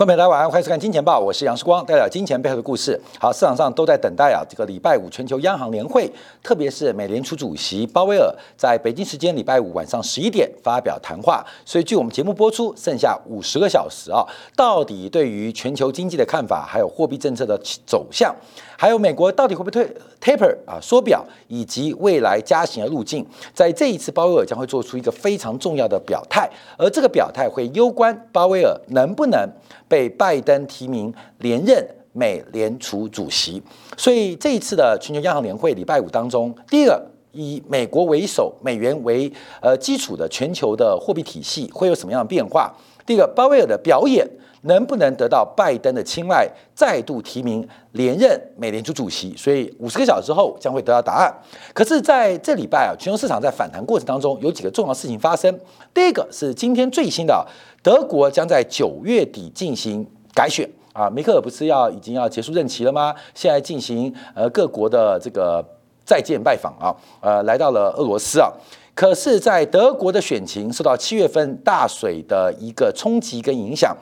观众朋友大家晚上欢迎收看《金钱报》，我是杨世光，带来金钱背后的故事。好，市场上都在等待啊，这个礼拜五全球央行年会，特别是美联储主席鲍威尔在北京时间礼拜五晚上十一点发表谈话。所以，据我们节目播出剩下五十个小时啊，到底对于全球经济的看法，还有货币政策的走向，还有美国到底会不会退 taper 啊缩表，以及未来加息的路径，在这一次鲍威尔将会做出一个非常重要的表态，而这个表态会攸关鲍威尔能不能。被拜登提名连任美联储主席，所以这一次的全球央行年会礼拜五当中，第一个以美国为首、美元为呃基础的全球的货币体系会有什么样的变化？第一个，鲍威尔的表演能不能得到拜登的青睐，再度提名连任美联储主席？所以五十个小时后将会得到答案。可是在这礼拜啊，全球市场在反弹过程当中有几个重要事情发生。第一个是今天最新的。德国将在九月底进行改选啊，梅克尔不是要已经要结束任期了吗？现在进行呃各国的这个再见拜访啊，呃来到了俄罗斯啊。可是，在德国的选情受到七月份大水的一个冲击跟影响，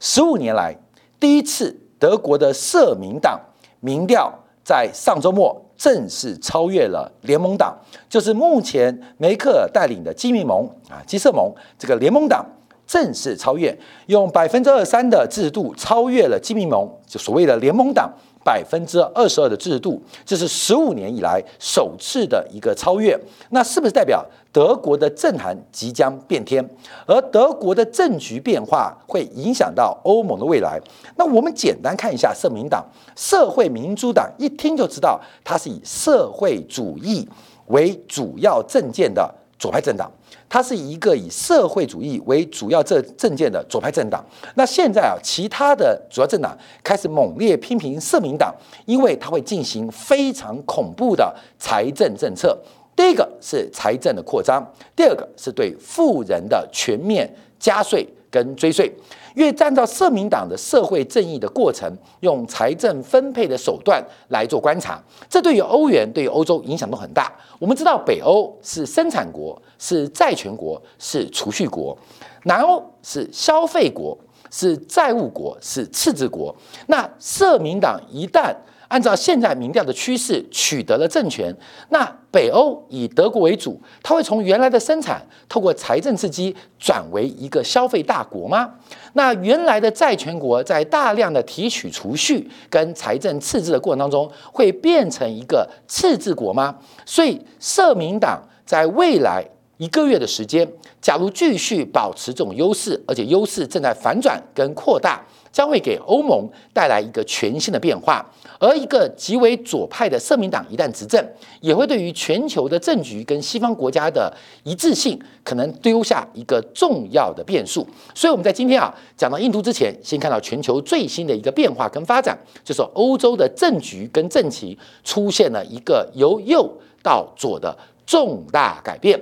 十五年来第一次，德国的社民党民调在上周末正式超越了联盟党，就是目前梅克尔带领的基民盟啊基社盟这个联盟党。正式超越，用百分之二三的制度超越了基民盟，就所谓的联盟党百分之二十二的制度，这是十五年以来首次的一个超越。那是不是代表德国的政坛即将变天？而德国的政局变化会影响到欧盟的未来？那我们简单看一下社民党、社会民主党，一听就知道它是以社会主义为主要政见的左派政党。它是一个以社会主义为主要政政见的左派政党。那现在啊，其他的主要政党开始猛烈批评社民党，因为它会进行非常恐怖的财政政策。第一个是财政的扩张，第二个是对富人的全面加税跟追税。越站到社民党的社会正义的过程，用财政分配的手段来做观察，这对于欧元、对于欧洲影响都很大。我们知道，北欧是生产国，是债权国，是储蓄国；南欧是消费国，是债务国，是赤字国。那社民党一旦按照现在民调的趋势取得了政权，那北欧以德国为主，它会从原来的生产透过财政刺激转为一个消费大国吗？那原来的债权国在大量的提取储蓄跟财政赤字的过程当中，会变成一个赤字国吗？所以社民党在未来一个月的时间，假如继续保持这种优势，而且优势正在反转跟扩大。将会给欧盟带来一个全新的变化，而一个极为左派的社民党一旦执政，也会对于全球的政局跟西方国家的一致性，可能丢下一个重要的变数。所以我们在今天啊讲到印度之前，先看到全球最新的一个变化跟发展，就是欧洲的政局跟政情出现了一个由右到左的重大改变。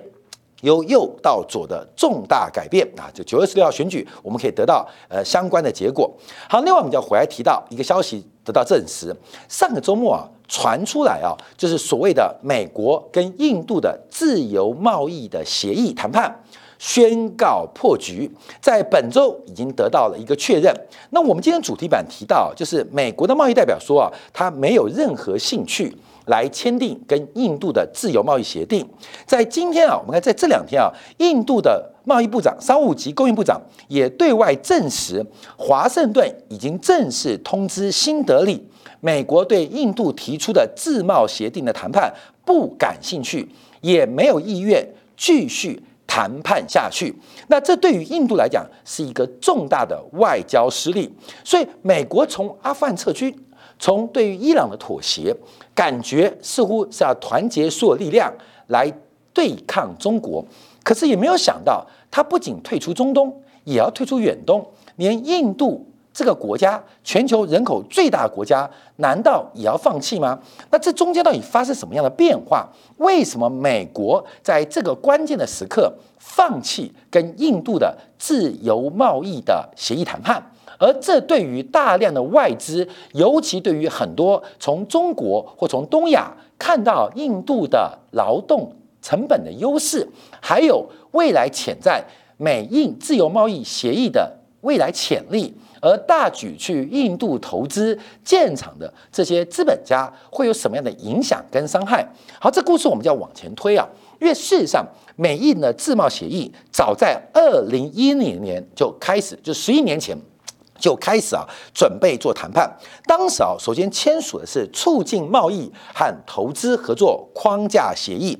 由右到左的重大改变啊！就九月十六号选举，我们可以得到呃相关的结果。好，另外我们就要回来提到一个消息得到证实，上个周末啊传出来啊，就是所谓的美国跟印度的自由贸易的协议谈判宣告破局，在本周已经得到了一个确认。那我们今天主题版提到，就是美国的贸易代表说啊，他没有任何兴趣。来签订跟印度的自由贸易协定，在今天啊，我们看在这两天啊，印度的贸易部长、商务及供应部长也对外证实，华盛顿已经正式通知新德里，美国对印度提出的自贸协定的谈判不感兴趣，也没有意愿继续谈判下去。那这对于印度来讲是一个重大的外交失利，所以美国从阿富汗撤军。从对于伊朗的妥协，感觉似乎是要团结所有力量来对抗中国，可是也没有想到，他不仅退出中东，也要退出远东，连印度这个国家，全球人口最大的国家，难道也要放弃吗？那这中间到底发生什么样的变化？为什么美国在这个关键的时刻放弃跟印度的自由贸易的协议谈判？而这对于大量的外资，尤其对于很多从中国或从东亚看到印度的劳动成本的优势，还有未来潜在美印自由贸易协议的未来潜力而大举去印度投资建厂的这些资本家会有什么样的影响跟伤害？好，这故事我们就要往前推啊，因为事实上，美印的自贸协议早在二零一零年就开始，就十一年前。就开始啊，准备做谈判。当时啊，首先签署的是促进贸易和投资合作框架协议。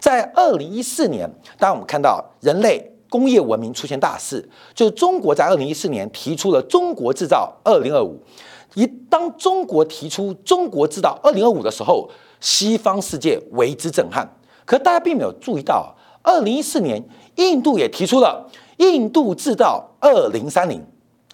在二零一四年，当我们看到人类工业文明出现大事，就是中国在二零一四年提出了“中国制造二零二五”。一当中国提出“中国制造二零二五”的时候，西方世界为之震撼。可大家并没有注意到，二零一四年印度也提出了“印度制造二零三零”。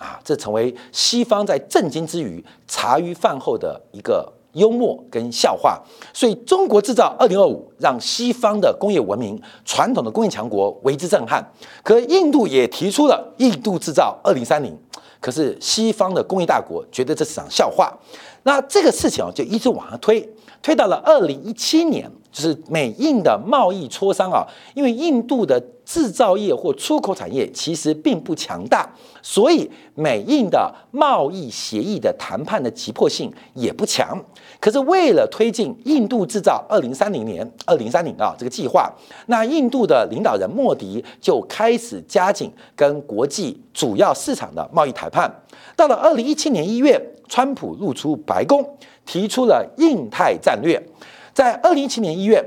啊，这成为西方在震惊之余茶余饭后的一个幽默跟笑话。所以，中国制造二零二五让西方的工业文明、传统的工业强国为之震撼。可印度也提出了印度制造二零三零，可是西方的工业大国觉得这是场笑话。那这个事情，就一直往上推，推到了二零一七年。就是美印的贸易磋商啊，因为印度的制造业或出口产业其实并不强大，所以美印的贸易协议的谈判的急迫性也不强。可是为了推进印度制造二零三零年二零三零啊这个计划，那印度的领导人莫迪就开始加紧跟国际主要市场的贸易谈判。到了二零一七年一月，川普入出白宫，提出了印太战略。在二零一七年一月，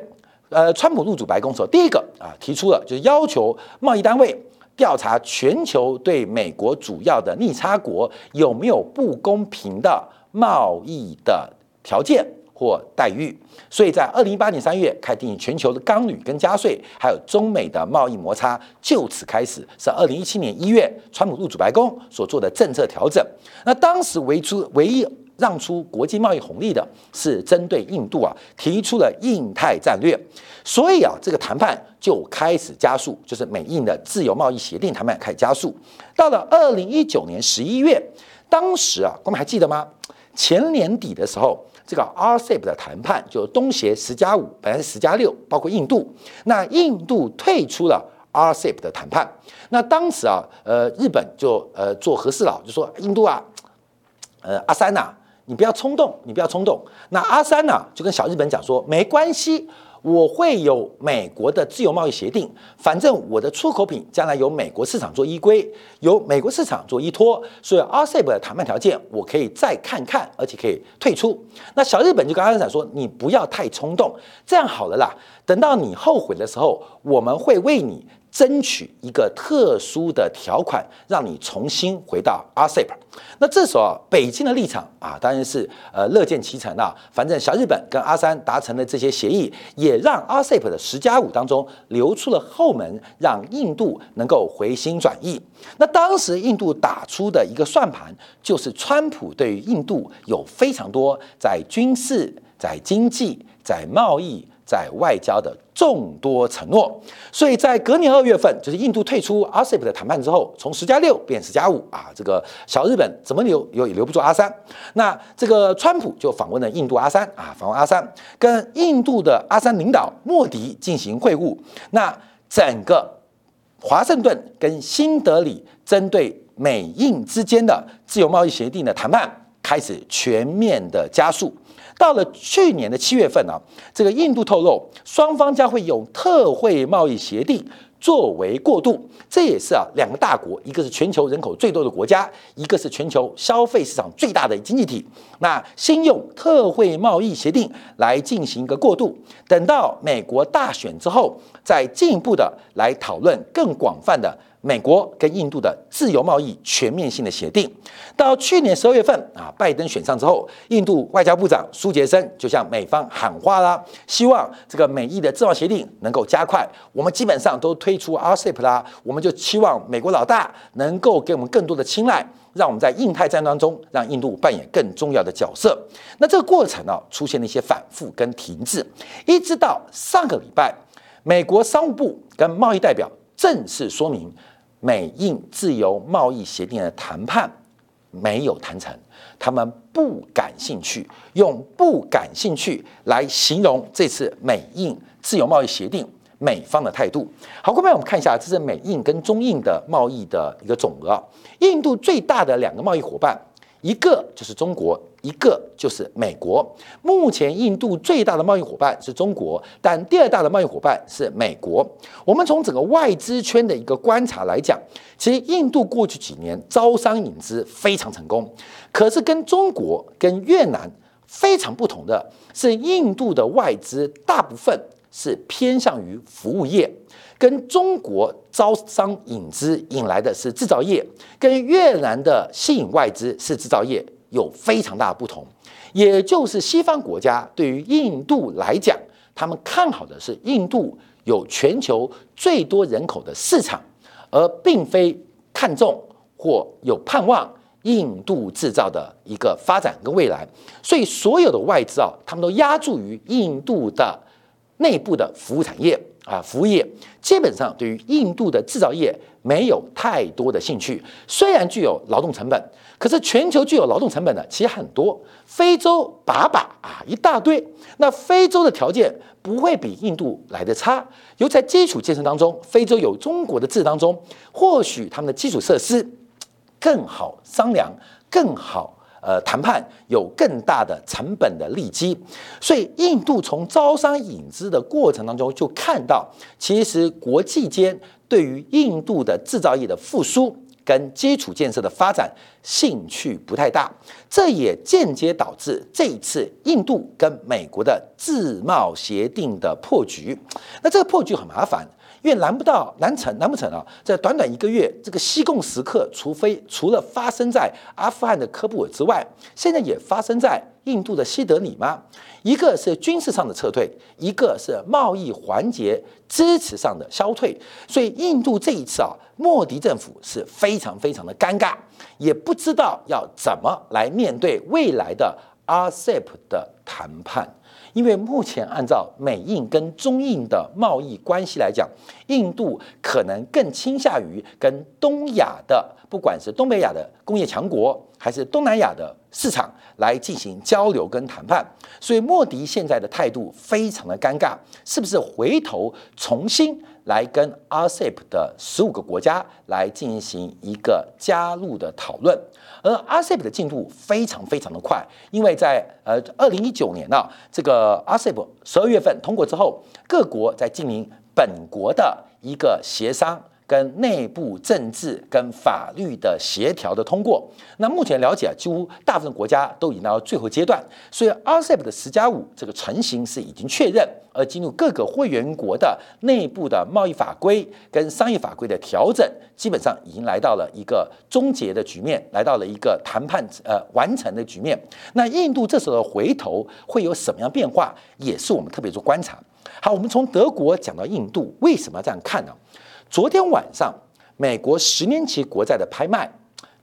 呃，川普入主白宫时候，第一个啊提出了就是要求贸易单位调查全球对美国主要的逆差国有没有不公平的贸易的条件或待遇。所以在二零一八年三月开定全球的钢铝跟加税，还有中美的贸易摩擦，就此开始是二零一七年一月川普入主白宫所做的政策调整。那当时为出唯一。让出国际贸易红利的是针对印度啊提出了印太战略，所以啊这个谈判就开始加速，就是美印的自由贸易协定谈判开始加速。到了二零一九年十一月，当时啊，我们还记得吗？前年底的时候，这个 RCEP 的谈判就是东协十加五，本来是十加六，包括印度，那印度退出了 RCEP 的谈判。那当时啊，呃，日本就呃做和事佬，就说印度啊，呃，阿三呐。你不要冲动，你不要冲动。那阿三呢，就跟小日本讲说，没关系，我会有美国的自由贸易协定，反正我的出口品将来由美国市场做依归，由美国市场做依托，所以 RCEP 的谈判条件我可以再看看，而且可以退出。那小日本就跟阿三讲说，你不要太冲动，这样好了啦，等到你后悔的时候，我们会为你。争取一个特殊的条款，让你重新回到 RCEP。那这时候啊，北京的立场啊，当然是呃乐见其成啊。反正小日本跟阿三达成的这些协议，也让 RCEP 的十加五当中留出了后门，让印度能够回心转意。那当时印度打出的一个算盘，就是川普对于印度有非常多在军事、在经济、在贸易。在外交的众多承诺，所以在隔年二月份，就是印度退出 RCEP 的谈判之后，从十加六变十加五啊，这个小日本怎么留留也留不住阿三。那这个川普就访问了印度阿三啊，访问阿三，跟印度的阿三领导莫迪进行会晤。那整个华盛顿跟新德里针对美印之间的自由贸易协定的谈判开始全面的加速。到了去年的七月份啊，这个印度透露，双方将会用特惠贸易协定作为过渡。这也是啊，两个大国，一个是全球人口最多的国家，一个是全球消费市场最大的经济体。那先用特惠贸易协定来进行一个过渡，等到美国大选之后，再进一步的来讨论更广泛的。美国跟印度的自由贸易全面性的协定，到去年十二月份啊，拜登选上之后，印度外交部长苏杰生就向美方喊话啦，希望这个美印的自贸协定能够加快。我们基本上都推出 RCEP 啦，我们就期望美国老大能够给我们更多的青睐，让我们在印太战当中让印度扮演更重要的角色。那这个过程呢，出现了一些反复跟停滞，一直到上个礼拜，美国商务部跟贸易代表正式说明。美印自由贸易协定的谈判没有谈成，他们不感兴趣，用不感兴趣来形容这次美印自由贸易协定美方的态度。好，后面我们看一下，这是美印跟中印的贸易的一个总额。印度最大的两个贸易伙伴，一个就是中国，一个就是美国。目前印度最大的贸易伙伴是中国，但第二大的贸易伙伴是美国。我们从整个外资圈的一个观察来讲，其实印度过去几年招商引资非常成功，可是跟中国跟越南非常不同的是，印度的外资大部分。是偏向于服务业，跟中国招商引资引来的是制造业，跟越南的吸引外资是制造业有非常大的不同。也就是西方国家对于印度来讲，他们看好的是印度有全球最多人口的市场，而并非看重或有盼望印度制造的一个发展跟未来。所以所有的外资啊，他们都压注于印度的。内部的服务产业啊，服务业基本上对于印度的制造业没有太多的兴趣。虽然具有劳动成本，可是全球具有劳动成本的其实很多，非洲把把啊一大堆。那非洲的条件不会比印度来的差。尤在基础建设当中，非洲有中国的制当中，或许他们的基础设施更好商量，更好。呃，谈判有更大的成本的利基，所以印度从招商引资的过程当中就看到，其实国际间对于印度的制造业的复苏跟基础建设的发展兴趣不太大，这也间接导致这一次印度跟美国的自贸协定的破局。那这个破局很麻烦。因为难不到难成难不成啊？在短短一个月，这个西贡时刻，除非除了发生在阿富汗的科布尔之外，现在也发生在印度的西德里吗？一个是军事上的撤退，一个是贸易环节支持上的消退。所以印度这一次啊，莫迪政府是非常非常的尴尬，也不知道要怎么来面对未来的 RCEP 的谈判。因为目前按照美印跟中印的贸易关系来讲，印度可能更倾向于跟东亚的，不管是东北亚的工业强国，还是东南亚的市场来进行交流跟谈判。所以莫迪现在的态度非常的尴尬，是不是回头重新来跟 RCEP 的十五个国家来进行一个加入的讨论？而 RCEP 的进度非常非常的快，因为在呃二零一九年呢，这个 RCEP 十二月份通过之后，各国在进行本国的一个协商。跟内部政治跟法律的协调的通过，那目前了解啊，几乎大部分国家都已经到最后阶段，所以 RCEP 的十加五这个成型是已经确认，而进入各个会员国的内部的贸易法规跟商业法规的调整，基本上已经来到了一个终结的局面，来到了一个谈判呃完成的局面。那印度这时候回头会有什么样变化，也是我们特别做观察。好，我们从德国讲到印度，为什么要这样看呢？昨天晚上，美国十年期国债的拍卖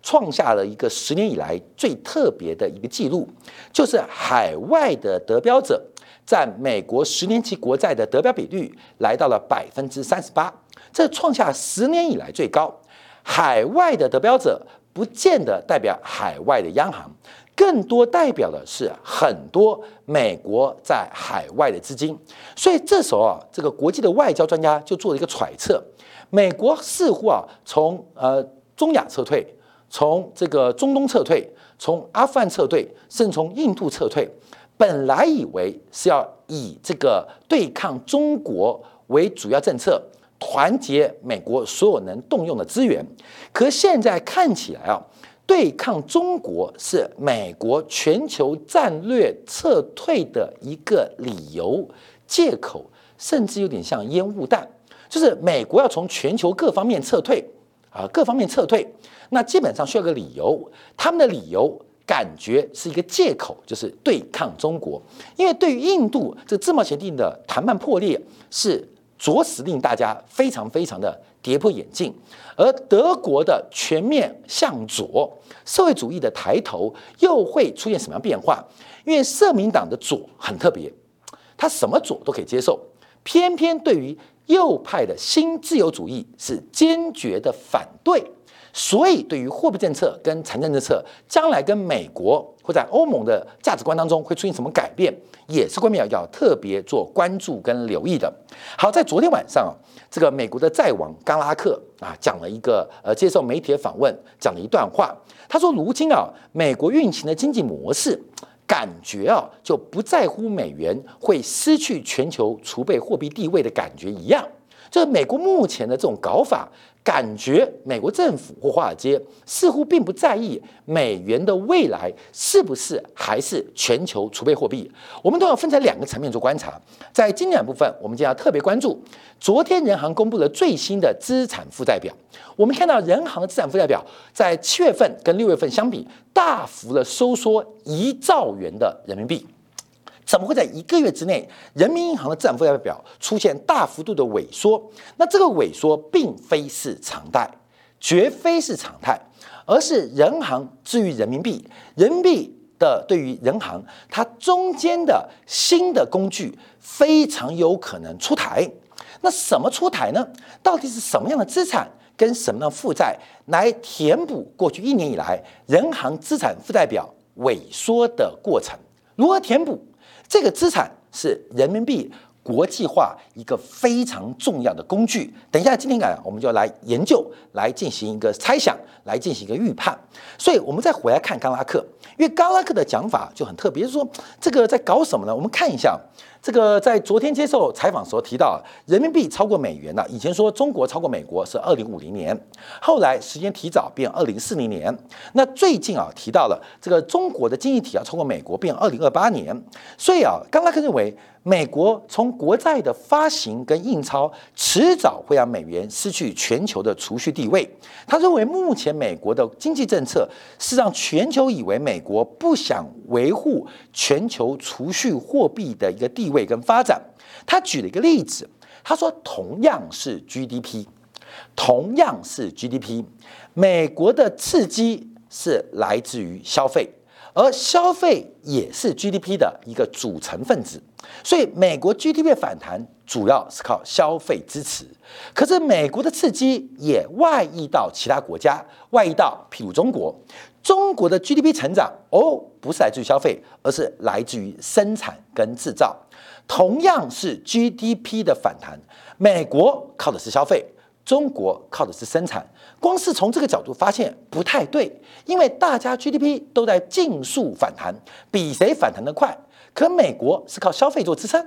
创下了一个十年以来最特别的一个记录，就是海外的得标者占美国十年期国债的得标比率来到了百分之三十八，这创下十年以来最高。海外的得标者不见得代表海外的央行，更多代表的是很多美国在海外的资金。所以这时候啊，这个国际的外交专家就做了一个揣测。美国似乎啊，从呃中亚撤退，从这个中东撤退，从阿富汗撤退，甚至从印度撤退，本来以为是要以这个对抗中国为主要政策，团结美国所有能动用的资源，可现在看起来啊，对抗中国是美国全球战略撤退的一个理由、借口，甚至有点像烟雾弹。就是美国要从全球各方面撤退啊，各方面撤退，那基本上需要个理由。他们的理由感觉是一个借口，就是对抗中国。因为对于印度这自贸协定的谈判破裂，是着实令大家非常非常的跌破眼镜。而德国的全面向左社会主义的抬头，又会出现什么样变化？因为社民党的左很特别，他什么左都可以接受，偏偏对于右派的新自由主义是坚决的反对，所以对于货币政策跟财政政策，将来跟美国或在欧盟的价值观当中会出现什么改变，也是官民要要特别做关注跟留意的。好，在昨天晚上，这个美国的债王冈拉克啊讲了一个呃接受媒体的访问，讲了一段话，他说：如今啊，美国运行的经济模式。感觉啊，就不在乎美元会失去全球储备货币地位的感觉一样。就是美国目前的这种搞法，感觉美国政府或华尔街似乎并不在意美元的未来是不是还是全球储备货币。我们都要分成两个层面做观察。在今年部分，我们将要特别关注昨天人行公布了最新的资产负债表。我们看到人行的资产负债表在七月份跟六月份相比，大幅的收缩一兆元的人民币。怎么会在一个月之内，人民银行的资产负债表出现大幅度的萎缩？那这个萎缩并非是常态，绝非是常态，而是人行至于人民币，人民币的对于人行，它中间的新的工具非常有可能出台。那什么出台呢？到底是什么样的资产跟什么样的负债来填补过去一年以来人行资产负债表萎缩的过程？如何填补？这个资产是人民币国际化一个非常重要的工具。等一下，今天啊，我们就来研究，来进行一个猜想，来进行一个预判。所以，我们再回来看冈拉克，因为冈拉克的讲法就很特别，说这个在搞什么呢？我们看一下。这个在昨天接受采访时候提到，人民币超过美元了。以前说中国超过美国是二零五零年，后来时间提早变二零四零年。那最近啊提到了这个中国的经济体要超过美国变二零二八年。所以啊，刚拉克认为。美国从国债的发行跟印钞，迟早会让美元失去全球的储蓄地位。他认为，目前美国的经济政策是让全球以为美国不想维护全球储蓄货币的一个地位跟发展。他举了一个例子，他说，同样是 GDP，同样是 GDP，美国的刺激是来自于消费。而消费也是 GDP 的一个组成分子，所以美国 GDP 反弹主要是靠消费支持。可是美国的刺激也外溢到其他国家，外溢到譬如中国，中国的 GDP 成长哦，不是来自于消费，而是来自于生产跟制造。同样是 GDP 的反弹，美国靠的是消费。中国靠的是生产，光是从这个角度发现不太对，因为大家 GDP 都在竞速反弹，比谁反弹的快。可美国是靠消费做支撑，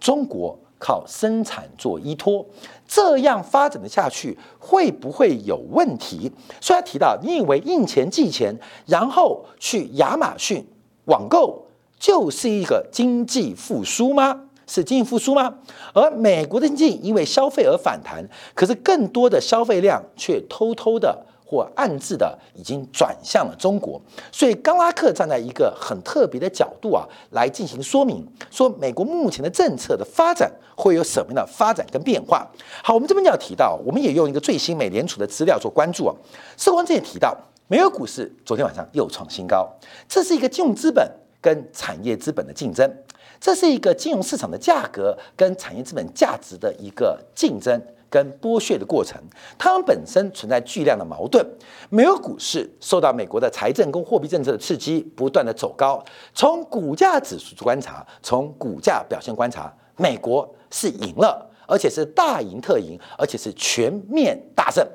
中国靠生产做依托，这样发展的下去会不会有问题？所以他提到，你以为印钱寄钱，然后去亚马逊网购就是一个经济复苏吗？是经济复苏吗？而美国的经济因为消费而反弹，可是更多的消费量却偷偷的或暗自的已经转向了中国。所以，冈拉克站在一个很特别的角度啊，来进行说明，说美国目前的政策的发展会有什么样的发展跟变化。好，我们这边就要提到，我们也用一个最新美联储的资料做关注啊。社光这也提到，美国股市昨天晚上又创新高，这是一个金融资本跟产业资本的竞争。这是一个金融市场的价格跟产业资本价值的一个竞争跟剥削的过程，它们本身存在巨量的矛盾。美国股市受到美国的财政跟货币政策的刺激，不断的走高。从股价指数观察，从股价表现观察，美国是赢了，而且是大赢特赢，而且是全面大胜。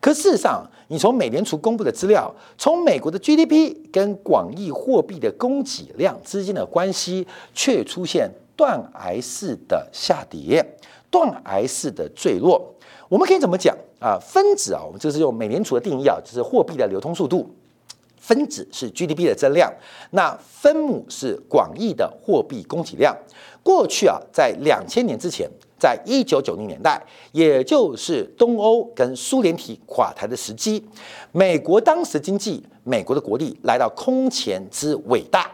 可事实上，你从美联储公布的资料，从美国的 GDP 跟广义货币的供给量之间的关系，却出现断崖式的下跌，断崖式的坠落。我们可以怎么讲啊？分子啊，我们这是用美联储的定义啊，就是货币的流通速度。分子是 GDP 的增量，那分母是广义的货币供给量。过去啊，在两千年之前。在一九九零年代，也就是东欧跟苏联体垮台的时机，美国当时经济，美国的国力来到空前之伟大，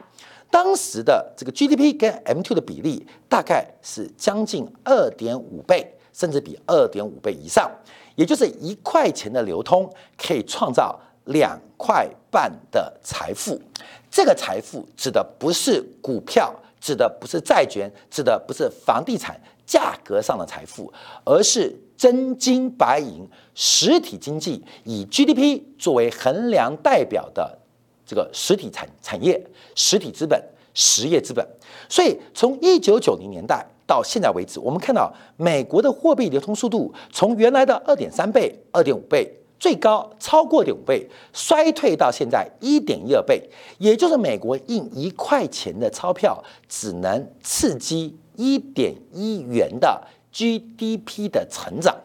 当时的这个 GDP 跟 M2 的比例大概是将近二点五倍，甚至比二点五倍以上，也就是一块钱的流通可以创造两块半的财富，这个财富指的不是股票。指的不是债券，指的不是房地产，价格上的财富，而是真金白银实体经济以 GDP 作为衡量代表的这个实体产产业、实体资本、实业资本。所以从一九九零年代到现在为止，我们看到美国的货币流通速度从原来的二点三倍、二点五倍。最高超过点五倍，衰退到现在一点一二倍，也就是美国印一块钱的钞票只能刺激一点一元的 GDP 的成长。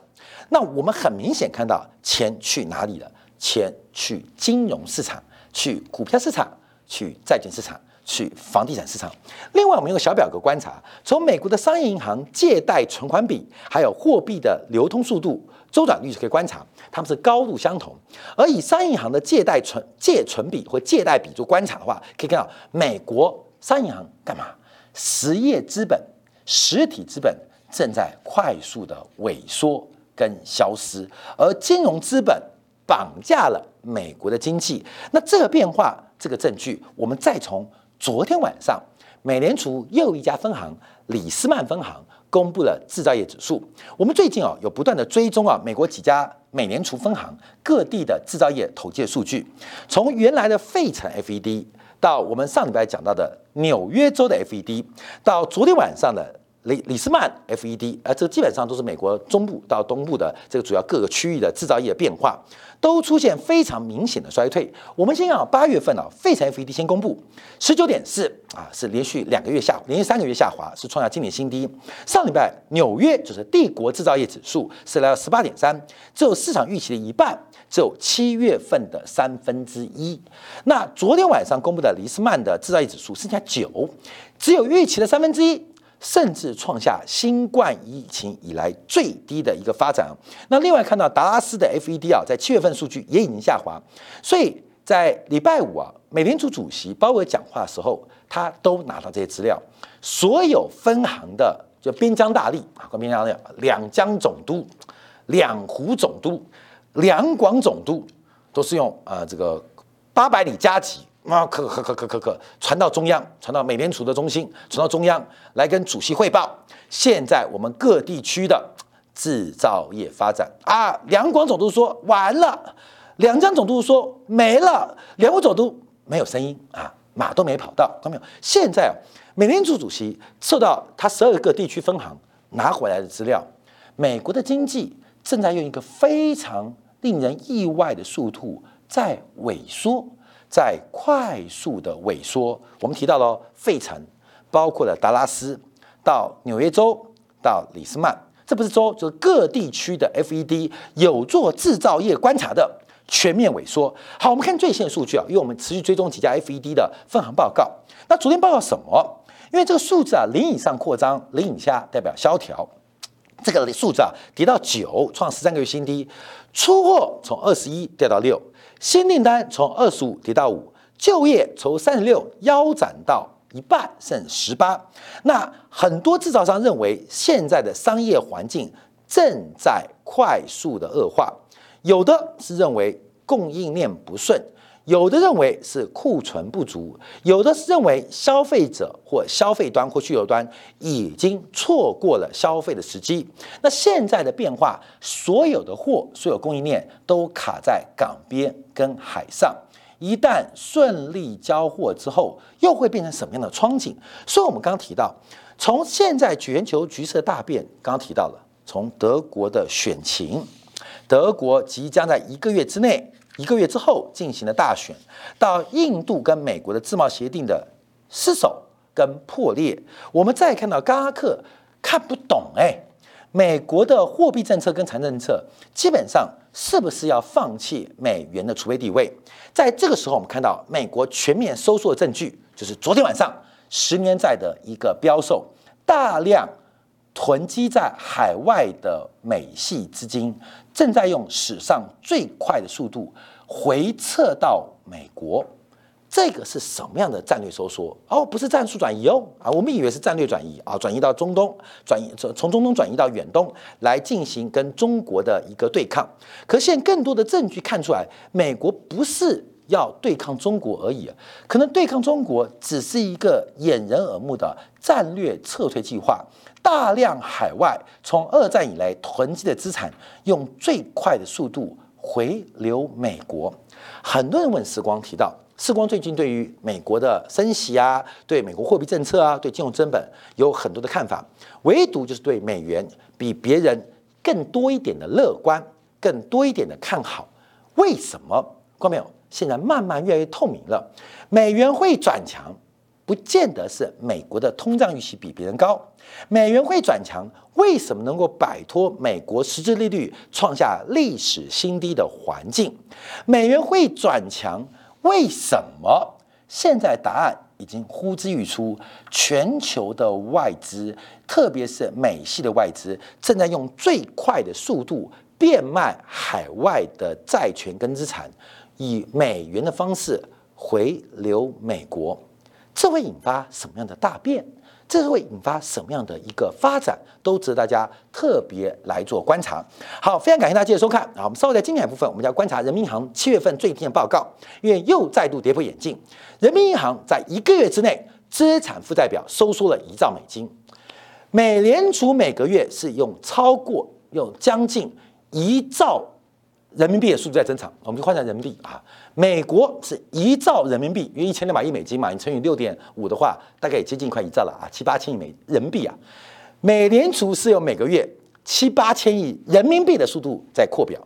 那我们很明显看到钱去哪里了？钱去金融市场、去股票市场、去债券市场、去房地产市场。另外，我们用小表格观察，从美国的商业银行借贷存款比，还有货币的流通速度。周转率是可以观察，它们是高度相同。而以商业银行的借贷存借存比或借贷比做观察的话，可以看到美国商业银行干嘛？实业资本、实体资本正在快速的萎缩跟消失，而金融资本绑架了美国的经济。那这个变化，这个证据，我们再从昨天晚上美联储又一家分行里斯曼分行。公布了制造业指数。我们最近啊有不断的追踪啊美国几家美联储分行各地的制造业统计数据，从原来的费城 FED 到我们上礼拜讲到的纽约州的 FED，到昨天晚上的。李李斯曼 FED，而这基本上都是美国中部到东部的这个主要各个区域的制造业变化，都出现非常明显的衰退。我们先讲八月份啊，费城 FED 先公布十九点四啊，是连续两个月下，连续三个月下滑，是创下今年新低。上礼拜纽约就是帝国制造业指数是来到十八点三，只有市场预期的一半，只有七月份的三分之一。那昨天晚上公布的李斯曼的制造业指数剩下九，只有预期的三分之一。甚至创下新冠疫情以来最低的一个发展。那另外看到达拉斯的 FED 啊，在七月份数据也已经下滑，所以在礼拜五啊，美联储主席鲍威尔讲话的时候，他都拿到这些资料。所有分行的就边疆大吏啊，边疆大吏，两江总督、两湖总督、两广总督，都是用呃这个八百里加急。啊，可可可可可可传到中央，传到美联储的中心，传到中央来跟主席汇报。现在我们各地区的制造业发展啊，两广总督说完了，两江总督说没了，两湖总督没有声音啊，马都没跑到，看到没有？现在美联储主席受到他十二个地区分行拿回来的资料，美国的经济正在用一个非常令人意外的速度在萎缩。在快速的萎缩，我们提到了费城，包括了达拉斯，到纽约州，到里斯曼，这不是州，就是各地区的 FED 有做制造业观察的全面萎缩。好，我们看最新的数据啊，因为我们持续追踪几家 FED 的分行报告。那昨天报告什么？因为这个数字啊，零以上扩张，零以下代表萧条。这个数字啊，跌到九，创十三个月新低。出货从二十一掉到六。新订单从二十五跌到五，就业从三十六腰斩到一半，剩十八。那很多制造商认为，现在的商业环境正在快速的恶化，有的是认为供应链不顺。有的认为是库存不足，有的是认为消费者或消费端或需求端已经错过了消费的时机。那现在的变化，所有的货、所有供应链都卡在港边跟海上，一旦顺利交货之后，又会变成什么样的窗景？所以，我们刚刚提到，从现在全球局势的大变，刚刚提到了从德国的选情，德国即将在一个月之内。一个月之后进行了大选，到印度跟美国的自贸协定的失守跟破裂，我们再看到嘎克看不懂哎，美国的货币政策跟财政政策基本上是不是要放弃美元的储备地位？在这个时候，我们看到美国全面收缩的证据，就是昨天晚上十年债的一个标售，大量囤积在海外的美系资金。正在用史上最快的速度回撤到美国，这个是什么样的战略收缩？哦，不是战术转移哦，啊，我们以为是战略转移啊，转移到中东，转移从从中东转移到远东来进行跟中国的一个对抗。可现在更多的证据看出来，美国不是要对抗中国而已，可能对抗中国只是一个掩人耳目的战略撤退计划。大量海外从二战以来囤积的资产，用最快的速度回流美国。很多人问时光提到，时光最近对于美国的升息啊，对美国货币政策啊，对金融增本有很多的看法，唯独就是对美元比别人更多一点的乐观，更多一点的看好。为什么？看到没有？现在慢慢越来越透明了。美元会转强，不见得是美国的通胀预期比别人高。美元会转强，为什么能够摆脱美国实质利率创下历史新低的环境？美元会转强，为什么？现在答案已经呼之欲出，全球的外资，特别是美系的外资，正在用最快的速度。变卖海外的债权跟资产，以美元的方式回流美国，这会引发什么样的大变？这会引发什么样的一个发展？都值得大家特别来做观察。好，非常感谢大家的收看好！我们稍后在精彩部分，我们要观察人民银行七月份最新的报告，因为又再度跌破眼镜。人民银行在一个月之内资产负债表收缩了一兆美金，美联储每个月是用超过用将近。一兆人民币的数字在增长，我们就换成人民币啊。美国是一兆人民币，约一千两百亿美金嘛，你乘以六点五的话，大概也接近快一兆了啊，七八千亿美人民币啊。美联储是用每个月七八千亿人民币的速度在扩表，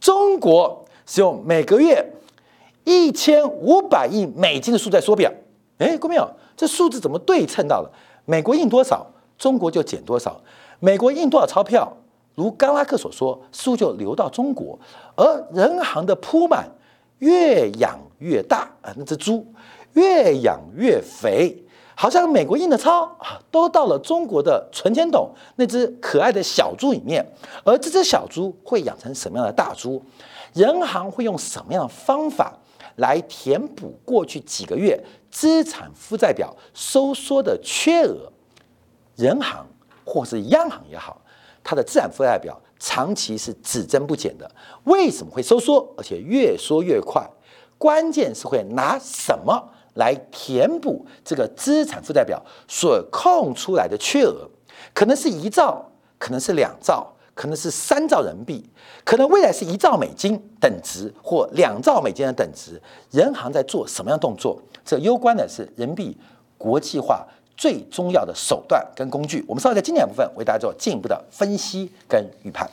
中国是用每个月一千五百亿美金的数在缩表。哎，各位朋友，这数字怎么对称到了？美国印多少，中国就减多少；美国印多少钞票。如冈拉克所说，书就流到中国，而人行的铺满越养越大啊，那只猪越养越肥，好像美国印的钞啊，都到了中国的存钱筒那只可爱的小猪里面，而这只小猪会养成什么样的大猪？人行会用什么样的方法来填补过去几个月资产负债表收缩的缺额？人行或是央行也好。它的资产负债表长期是只增不减的，为什么会收缩，而且越缩越快？关键是会拿什么来填补这个资产负债表所空出来的缺额？可能是一兆，可能是两兆，可能是三兆人民币，可能未来是一兆美金等值或两兆美金的等值。人行在做什么样动作？这攸关的是人民币国际化。最重要的手段跟工具，我们稍后在经典部分为大家做进一步的分析跟预判。